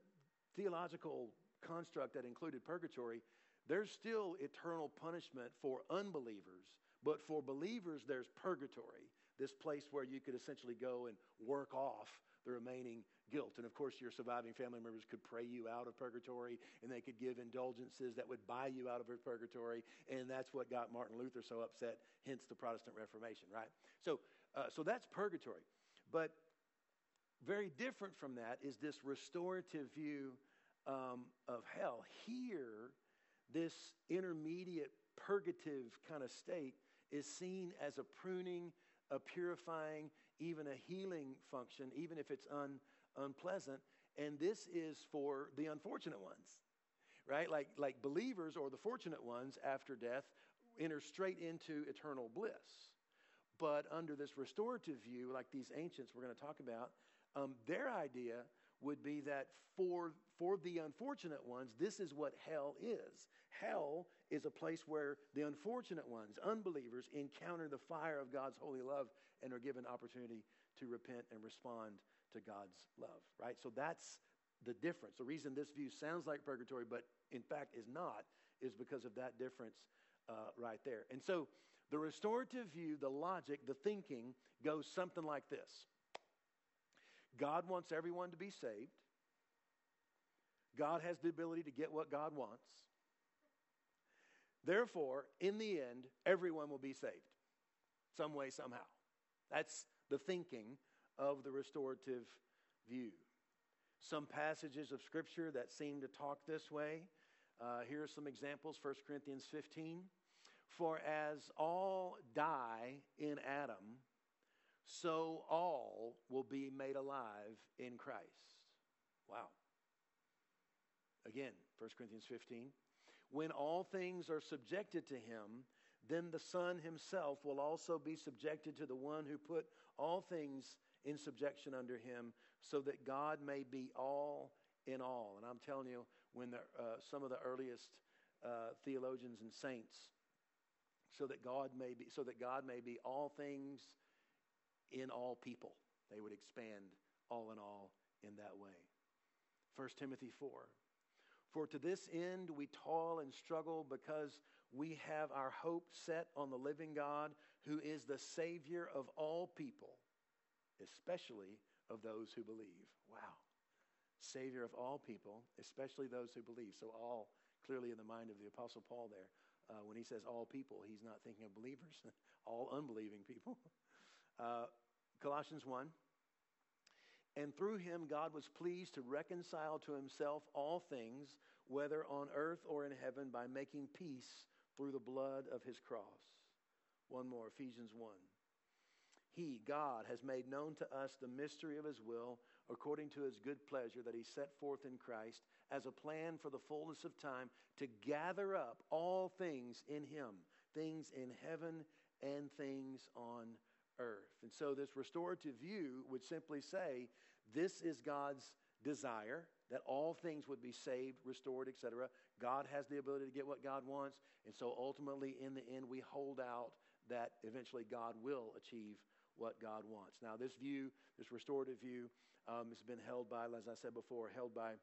S1: theological construct that included purgatory, there's still eternal punishment for unbelievers, but for believers, there's purgatory, this place where you could essentially go and work off the remaining guilt. And of course, your surviving family members could pray you out of purgatory and they could give indulgences that would buy you out of purgatory. And that's what got Martin Luther so upset, hence the Protestant Reformation, right? So, uh, so that's purgatory. But very different from that is this restorative view um, of hell. Here, this intermediate purgative kind of state is seen as a pruning, a purifying, even a healing function, even if it's un, unpleasant. And this is for the unfortunate ones, right? Like, like believers or the fortunate ones after death enter straight into eternal bliss. But under this restorative view, like these ancients we're going to talk about, um, their idea would be that for, for the unfortunate ones, this is what hell is. Hell is a place where the unfortunate ones, unbelievers, encounter the fire of God's holy love and are given opportunity to repent and respond to God's love, right? So that's the difference. The reason this view sounds like purgatory, but in fact is not, is because of that difference uh, right there. And so the restorative view, the logic, the thinking goes something like this God wants everyone to be saved. God has the ability to get what God wants. Therefore, in the end, everyone will be saved, some way, somehow. That's the thinking of the restorative view. Some passages of Scripture that seem to talk this way. Uh, here are some examples 1 Corinthians 15. For as all die in Adam, so all will be made alive in Christ. Wow. Again, 1 Corinthians 15. When all things are subjected to him, then the Son himself will also be subjected to the one who put all things in subjection under him, so that God may be all in all. And I'm telling you, when the, uh, some of the earliest uh, theologians and saints, so that God may be, so that God may be all things in all people. They would expand all in all in that way. 1 Timothy 4. For to this end we toil and struggle because we have our hope set on the living God who is the Savior of all people, especially of those who believe. Wow. Savior of all people, especially those who believe. So, all clearly in the mind of the Apostle Paul there. Uh, when he says all people, he's not thinking of believers, all unbelieving people. Uh, Colossians 1. And through him, God was pleased to reconcile to himself all things, whether on earth or in heaven, by making peace through the blood of his cross. One more, Ephesians 1. He, God, has made known to us the mystery of his will according to his good pleasure that he set forth in Christ as a plan for the fullness of time to gather up all things in him, things in heaven and things on earth. And so, this restorative view would simply say this is God's desire that all things would be saved, restored, etc. God has the ability to get what God wants. And so, ultimately, in the end, we hold out that eventually God will achieve what God wants. Now, this view, this restorative view, um, has been held by, as I said before, held by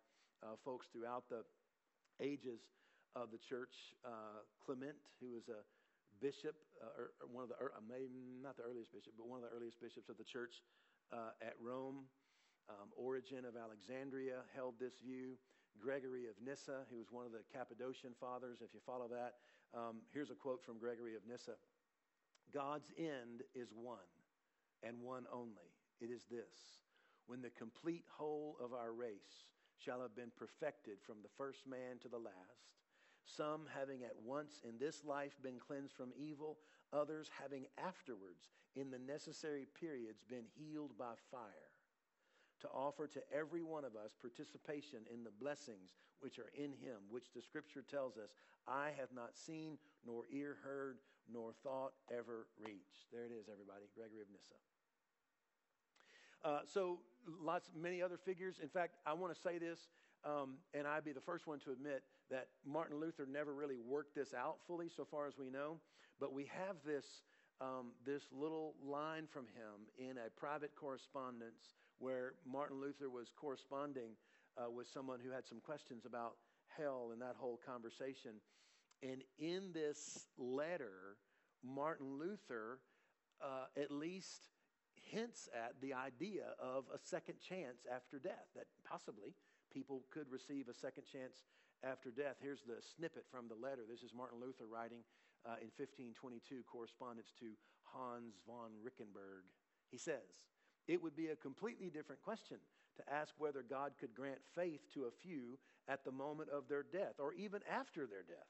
S1: uh, folks throughout the ages of the church. Uh, Clement, who was a bishop, uh, or, one of the, uh, maybe not the earliest bishop, but one of the earliest bishops of the church uh, at Rome. Um, Origen of Alexandria held this view. Gregory of Nyssa, who was one of the Cappadocian fathers, if you follow that. Um, here's a quote from Gregory of Nyssa God's end is one, and one only. It is this when the complete whole of our race shall have been perfected from the first man to the last some having at once in this life been cleansed from evil, others having afterwards in the necessary periods been healed by fire, to offer to every one of us participation in the blessings which are in him, which the scripture tells us, I have not seen, nor ear heard, nor thought ever reached. There it is, everybody, Gregory of Nyssa. Uh, so, lots, many other figures. In fact, I want to say this um, and I'd be the first one to admit that Martin Luther never really worked this out fully, so far as we know. But we have this um, this little line from him in a private correspondence where Martin Luther was corresponding uh, with someone who had some questions about hell and that whole conversation. And in this letter, Martin Luther uh, at least hints at the idea of a second chance after death, that possibly people could receive a second chance after death. Here's the snippet from the letter. This is Martin Luther writing uh, in 1522, correspondence to Hans von Rechenberg. He says, It would be a completely different question to ask whether God could grant faith to a few at the moment of their death or even after their death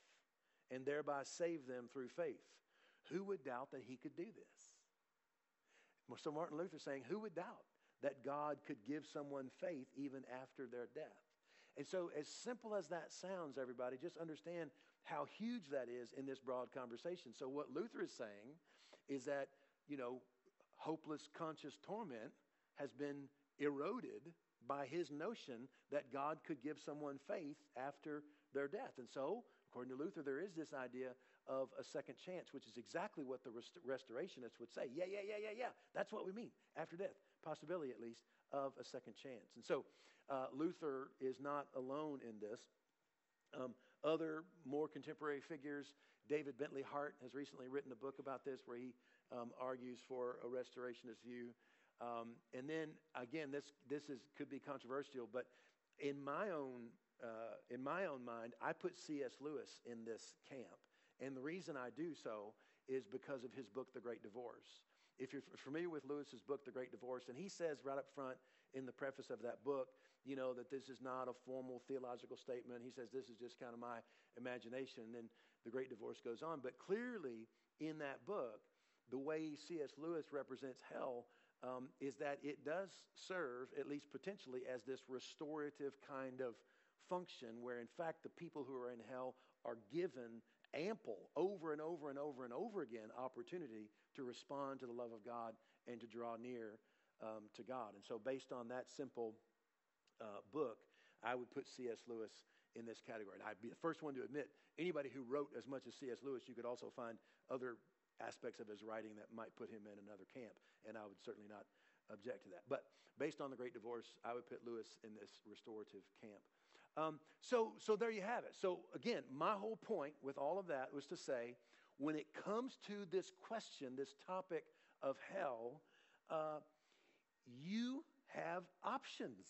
S1: and thereby save them through faith. Who would doubt that he could do this? So Martin Luther is saying, Who would doubt that God could give someone faith even after their death? And so, as simple as that sounds, everybody, just understand how huge that is in this broad conversation. So, what Luther is saying is that, you know, hopeless conscious torment has been eroded by his notion that God could give someone faith after their death. And so, according to Luther, there is this idea of a second chance, which is exactly what the rest- restorationists would say. Yeah, yeah, yeah, yeah, yeah. That's what we mean after death. Possibility, at least, of a second chance. And so, uh, Luther is not alone in this. Um, other more contemporary figures, David Bentley Hart has recently written a book about this where he um, argues for a restorationist view. Um, and then again, this this is could be controversial, but in my own uh, in my own mind, I put C.S. Lewis in this camp, and the reason I do so is because of his book, The Great Divorce. If you're familiar with Lewis's book, The Great Divorce, and he says right up front in the preface of that book, you know, that this is not a formal theological statement. He says this is just kind of my imagination. And then The Great Divorce goes on. But clearly, in that book, the way C.S. Lewis represents hell um, is that it does serve, at least potentially, as this restorative kind of function where, in fact, the people who are in hell are given ample, over and over and over and over again, opportunity to respond to the love of God and to draw near um, to God. And so, based on that simple uh, book, I would put C.S. Lewis in this category. And I'd be the first one to admit anybody who wrote as much as C.S. Lewis, you could also find other aspects of his writing that might put him in another camp, and I would certainly not object to that. But based on the Great Divorce, I would put Lewis in this restorative camp. Um, so, so there you have it. So again, my whole point with all of that was to say, when it comes to this question, this topic of hell, uh, you have options.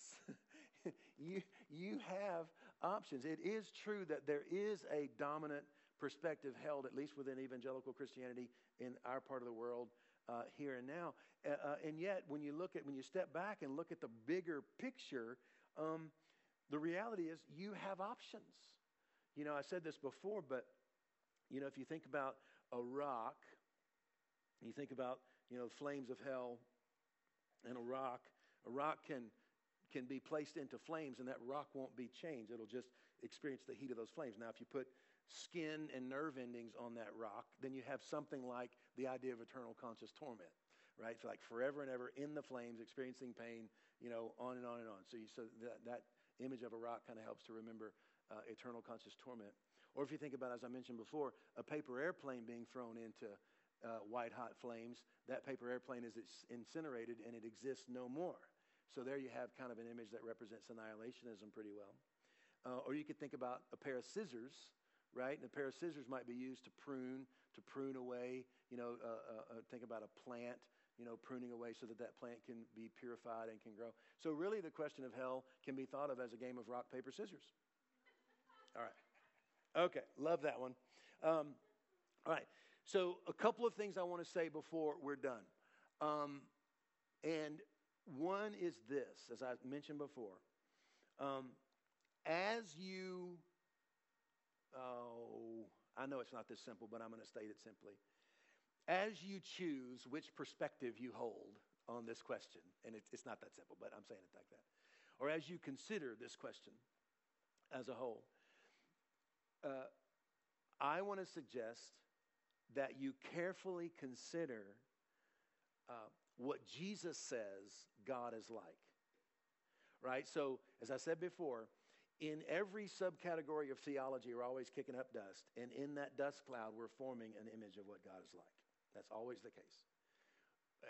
S1: you, you have options. It is true that there is a dominant perspective held, at least within evangelical Christianity in our part of the world uh, here and now. Uh, uh, and yet, when you look at, when you step back and look at the bigger picture, um, the reality is you have options. You know, I said this before, but, you know, if you think about a rock, you think about, you know, flames of hell and a rock, a rock can can be placed into flames and that rock won't be changed. It'll just experience the heat of those flames. Now, if you put skin and nerve endings on that rock, then you have something like the idea of eternal conscious torment, right? Like forever and ever in the flames, experiencing pain, you know, on and on and on. So, you, so that, that image of a rock kind of helps to remember uh, eternal conscious torment. Or if you think about, as I mentioned before, a paper airplane being thrown into uh, white hot flames, that paper airplane is incinerated and it exists no more. So there you have kind of an image that represents annihilationism pretty well. Uh, or you could think about a pair of scissors right? And a pair of scissors might be used to prune, to prune away, you know, uh, uh, uh, think about a plant, you know, pruning away so that that plant can be purified and can grow. So, really, the question of hell can be thought of as a game of rock, paper, scissors. All right. Okay, love that one. Um, all right. So, a couple of things I want to say before we're done. Um, and one is this, as I mentioned before. Um, as you oh, I know it's not this simple, but I'm going to state it simply. As you choose which perspective you hold on this question, and it, it's not that simple, but I'm saying it like that, or as you consider this question as a whole, uh, I want to suggest that you carefully consider uh, what Jesus says God is like. Right? So, as I said before, in every subcategory of theology, we're always kicking up dust. And in that dust cloud, we're forming an image of what God is like. That's always the case.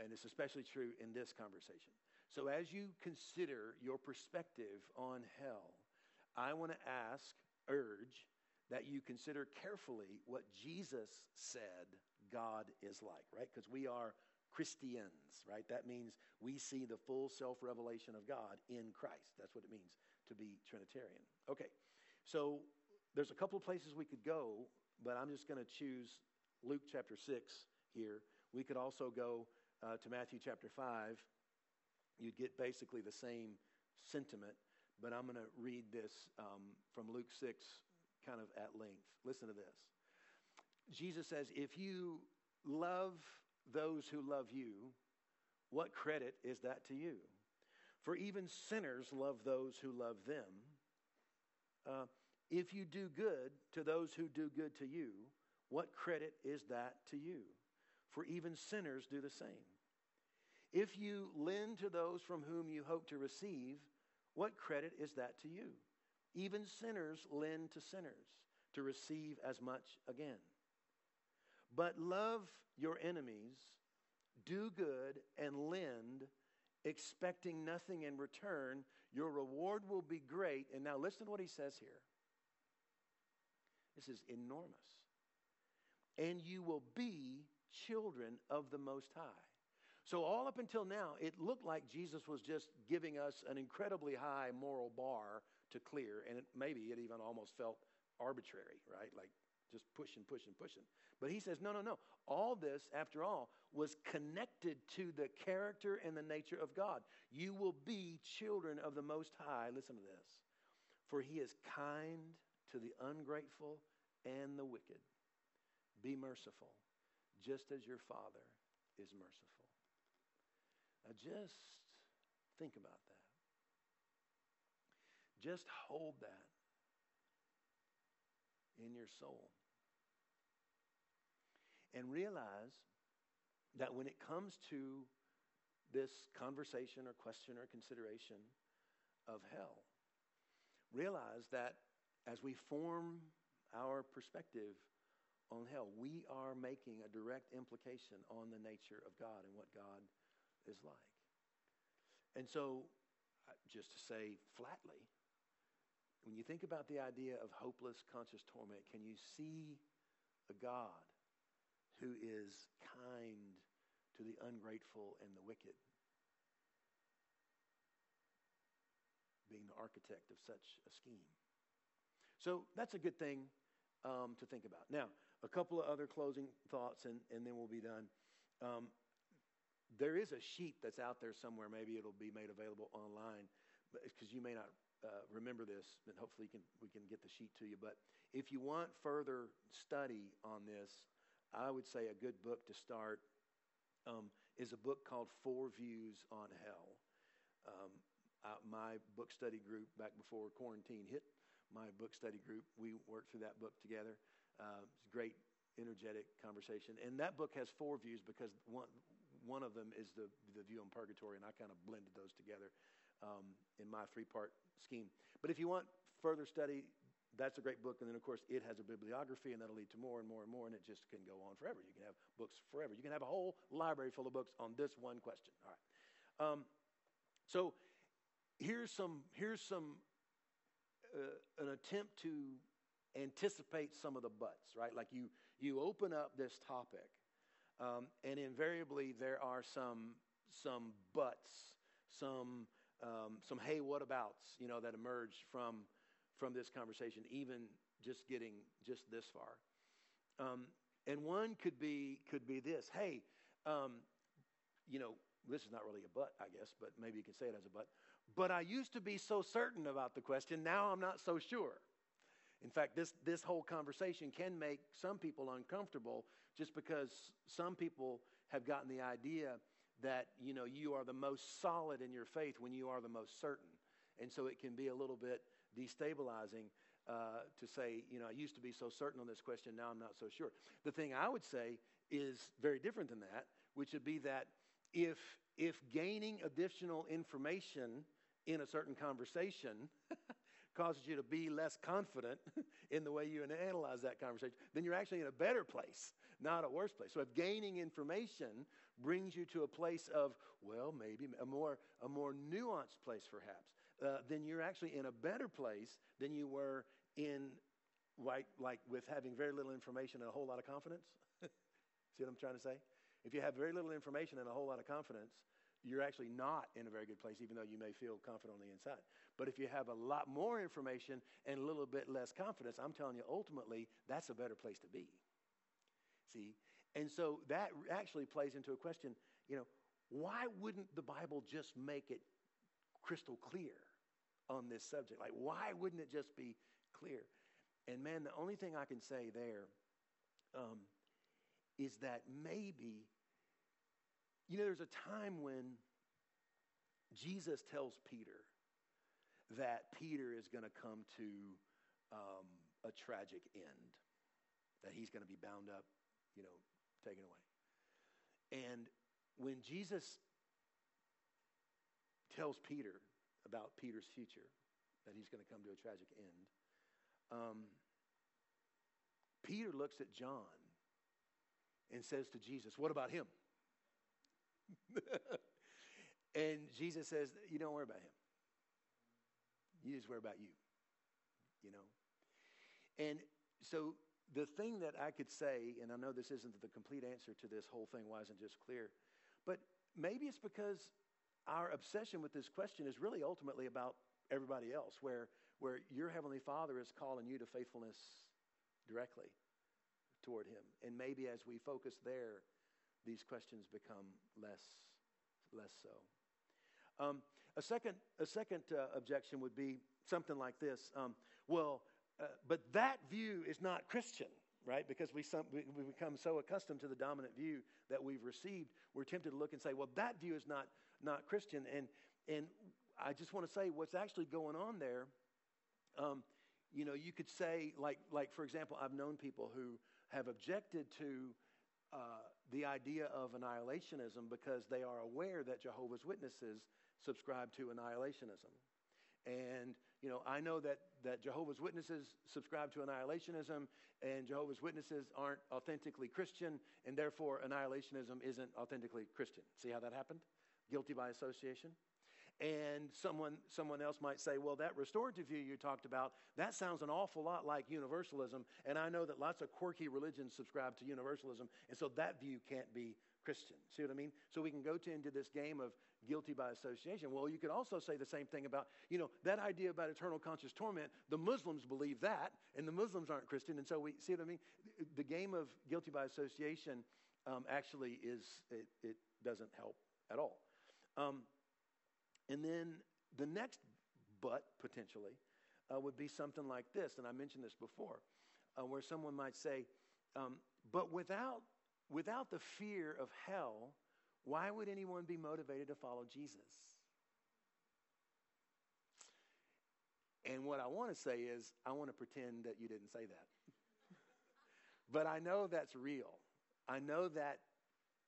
S1: And it's especially true in this conversation. So, as you consider your perspective on hell, I want to ask, urge, that you consider carefully what Jesus said God is like, right? Because we are Christians, right? That means we see the full self revelation of God in Christ. That's what it means to be Trinitarian. Okay, so there's a couple of places we could go, but I'm just going to choose Luke chapter 6 here. We could also go uh, to Matthew chapter 5. You'd get basically the same sentiment, but I'm going to read this um, from Luke 6 kind of at length. Listen to this. Jesus says, If you love those who love you, what credit is that to you? For even sinners love those who love them. Uh, if you do good to those who do good to you, what credit is that to you? For even sinners do the same. If you lend to those from whom you hope to receive, what credit is that to you? Even sinners lend to sinners to receive as much again. But love your enemies, do good, and lend, expecting nothing in return. Your reward will be great. And now listen to what he says here. This is enormous. And you will be children of the Most High. So, all up until now, it looked like Jesus was just giving us an incredibly high moral bar to clear, and it, maybe it even almost felt arbitrary, right? Like just pushing, pushing, pushing. But he says, no, no, no. All this, after all, was connected to the character and the nature of God. You will be children of the Most High. Listen to this. For he is kind to the ungrateful and the wicked. Be merciful, just as your Father is merciful. Now, just think about that. Just hold that in your soul. And realize that when it comes to this conversation or question or consideration of hell, realize that as we form our perspective on hell, we are making a direct implication on the nature of God and what God is like. And so, uh, just to say flatly, when you think about the idea of hopeless conscious torment, can you see a God who is kind to the ungrateful and the wicked? Being the architect of such a scheme. So that's a good thing um, to think about. Now, a couple of other closing thoughts, and, and then we'll be done. Um, there is a sheet that's out there somewhere. Maybe it'll be made available online because you may not uh, remember this, and hopefully can, we can get the sheet to you. But if you want further study on this, I would say a good book to start um, is a book called Four Views on Hell. Um, my book study group, back before quarantine hit, my book study group, we worked through that book together. Uh, it's a great, energetic conversation. And that book has four views because one, one of them is the, the view on purgatory, and I kind of blended those together um, in my three part scheme. But if you want further study, that's a great book. And then, of course, it has a bibliography, and that'll lead to more and more and more, and it just can go on forever. You can have books forever. You can have a whole library full of books on this one question. All right. Um, so here's some, here's some uh, an attempt to anticipate some of the buts, right? Like you, you open up this topic um, and invariably, there are some, some buts, some, um, some hey, what abouts, you know, that emerge from, from this conversation, even just getting just this far. Um, and one could be, could be this hey, um, you know, this is not really a but, I guess, but maybe you can say it as a but. But I used to be so certain about the question, now I'm not so sure. In fact, this, this whole conversation can make some people uncomfortable just because some people have gotten the idea that, you know, you are the most solid in your faith when you are the most certain. And so it can be a little bit destabilizing uh, to say, you know, I used to be so certain on this question, now I'm not so sure. The thing I would say is very different than that, which would be that if, if gaining additional information in a certain conversation causes you to be less confident in the way you analyze that conversation, then you're actually in a better place, not a worse place. So if gaining information brings you to a place of, well, maybe a more, a more nuanced place perhaps, uh, then you're actually in a better place than you were in like, like with having very little information and a whole lot of confidence. See what I'm trying to say? If you have very little information and a whole lot of confidence, you're actually not in a very good place, even though you may feel confident on the inside. But if you have a lot more information and a little bit less confidence, I'm telling you, ultimately, that's a better place to be. See? And so that actually plays into a question you know, why wouldn't the Bible just make it crystal clear on this subject? Like, why wouldn't it just be clear? And man, the only thing I can say there um, is that maybe, you know, there's a time when Jesus tells Peter that Peter is going to come to um, a tragic end, that he's going to be bound up, you know, taken away. And when Jesus tells Peter about Peter's future, that he's going to come to a tragic end, um, Peter looks at John and says to Jesus, What about him? and Jesus says, You don't worry about him. You just worry about you. You know? And so the thing that I could say, and I know this isn't the complete answer to this whole thing, why isn't just clear, but maybe it's because our obsession with this question is really ultimately about everybody else, where where your Heavenly Father is calling you to faithfulness directly toward Him. And maybe as we focus there, these questions become less, less so. Um, a second, a second uh, objection would be something like this. Um, well, uh, but that view is not Christian, right? Because we, some, we, we become so accustomed to the dominant view that we've received, we're tempted to look and say, well, that view is not, not Christian. And, and I just want to say what's actually going on there um, you know, you could say, like, like, for example, I've known people who have objected to uh, the idea of annihilationism because they are aware that Jehovah's Witnesses subscribe to annihilationism. And, you know, I know that, that Jehovah's Witnesses subscribe to annihilationism, and Jehovah's Witnesses aren't authentically Christian, and therefore annihilationism isn't authentically Christian. See how that happened? Guilty by association. And someone, someone else might say, well, that restorative view you talked about, that sounds an awful lot like universalism. And I know that lots of quirky religions subscribe to universalism. And so that view can't be Christian. See what I mean? So we can go to into this game of guilty by association. Well, you could also say the same thing about, you know, that idea about eternal conscious torment. The Muslims believe that, and the Muslims aren't Christian. And so we see what I mean? The game of guilty by association um, actually is, it, it, doesn't help at all. Um, and then the next but, potentially, uh, would be something like this, and I mentioned this before, uh, where someone might say, um, but without, without the fear of hell, why would anyone be motivated to follow Jesus? And what I want to say is, I want to pretend that you didn't say that. but I know that's real. I know that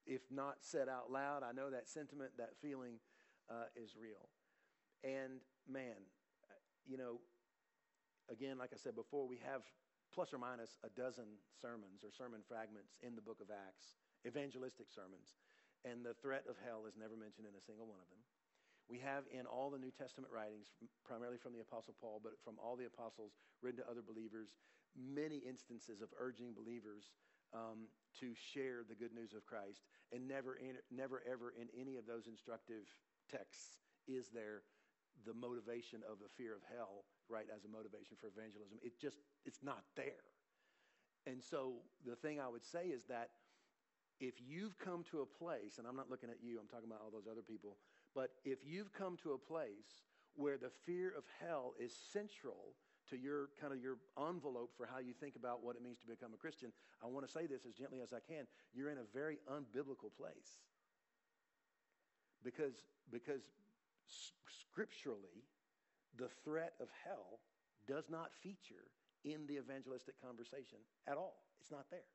S1: if not said out loud, I know that sentiment, that feeling uh, is real. And man, you know, again, like I said before, we have plus or minus a dozen sermons or sermon fragments in the book of Acts, evangelistic sermons. And the threat of hell is never mentioned in a single one of them. We have in all the New Testament writings, primarily from the Apostle Paul, but from all the apostles written to other believers, many instances of urging believers um, to share the good news of Christ. And never, never ever in any of those instructive texts is there the motivation of the fear of hell, right, as a motivation for evangelism. It just, it's not there. And so the thing I would say is that if you've come to a place, and I'm not looking at you, I'm talking about all those other people, but if you've come to a place where the fear of hell is central to your kind of your envelope for how you think about what it means to become a Christian, I want to say this as gently as I can. You're in a very unbiblical place. Because, because scripturally, the threat of hell does not feature in the evangelistic conversation at all. It's not there.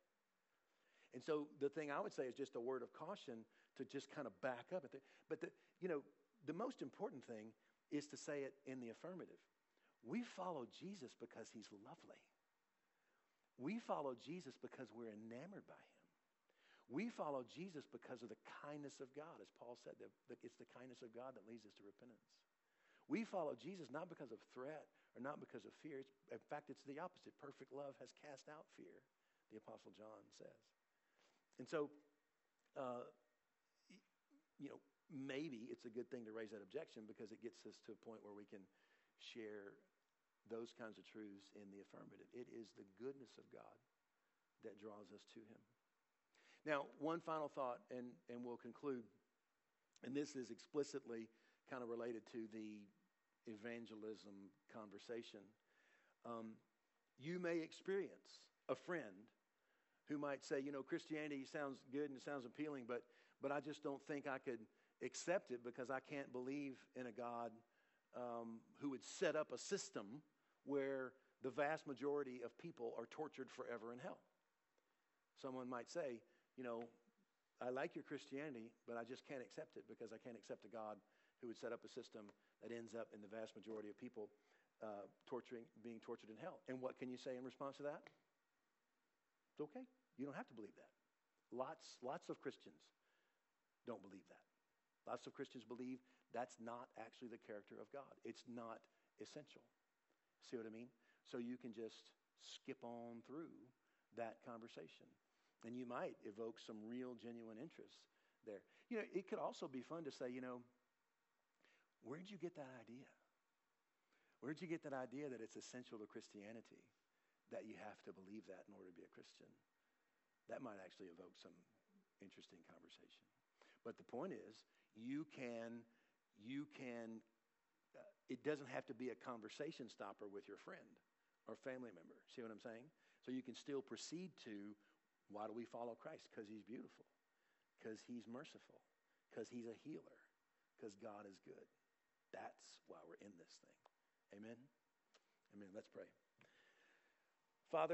S1: And so the thing I would say is just a word of caution to just kind of back up. But the, you know, the most important thing is to say it in the affirmative. We follow Jesus because he's lovely. We follow Jesus because we're enamored by him. We follow Jesus because of the kindness of God. As Paul said, it's the kindness of God that leads us to repentance. We follow Jesus not because of threat or not because of fear. It's, in fact, it's the opposite. Perfect love has cast out fear, the Apostle John says. And so, uh, you know, maybe it's a good thing to raise that objection because it gets us to a point where we can share those kinds of truths in the affirmative. It is the goodness of God that draws us to Him. Now, one final thought, and, and we'll conclude. And this is explicitly kind of related to the evangelism conversation. Um, you may experience a friend who might say, you know, Christianity sounds good and it sounds appealing, but, but I just don't think I could accept it because I can't believe in a God um, who would set up a system where the vast majority of people are tortured forever in hell. Someone might say, you know, I like your Christianity, but I just can't accept it because I can't accept a God who would set up a system that ends up in the vast majority of people uh, torturing, being tortured in hell. And what can you say in response to that? It's okay. You don't have to believe that. Lots, lots of Christians don't believe that. Lots of Christians believe that's not actually the character of God. It's not essential. See what I mean? So you can just skip on through that conversation. And you might evoke some real, genuine interest there. You know, it could also be fun to say, you know, where'd you get that idea? Where'd you get that idea that it's essential to Christianity that you have to believe that in order to be a Christian? That might actually evoke some interesting conversation. But the point is, you can, you can, uh, it doesn't have to be a conversation stopper with your friend or family member. See what I'm saying? So you can still proceed to why do we follow Christ? Because he's beautiful, because he's merciful, because he's a healer, because God is good. That's why we're in this thing. Amen? Amen. Let's pray. Father,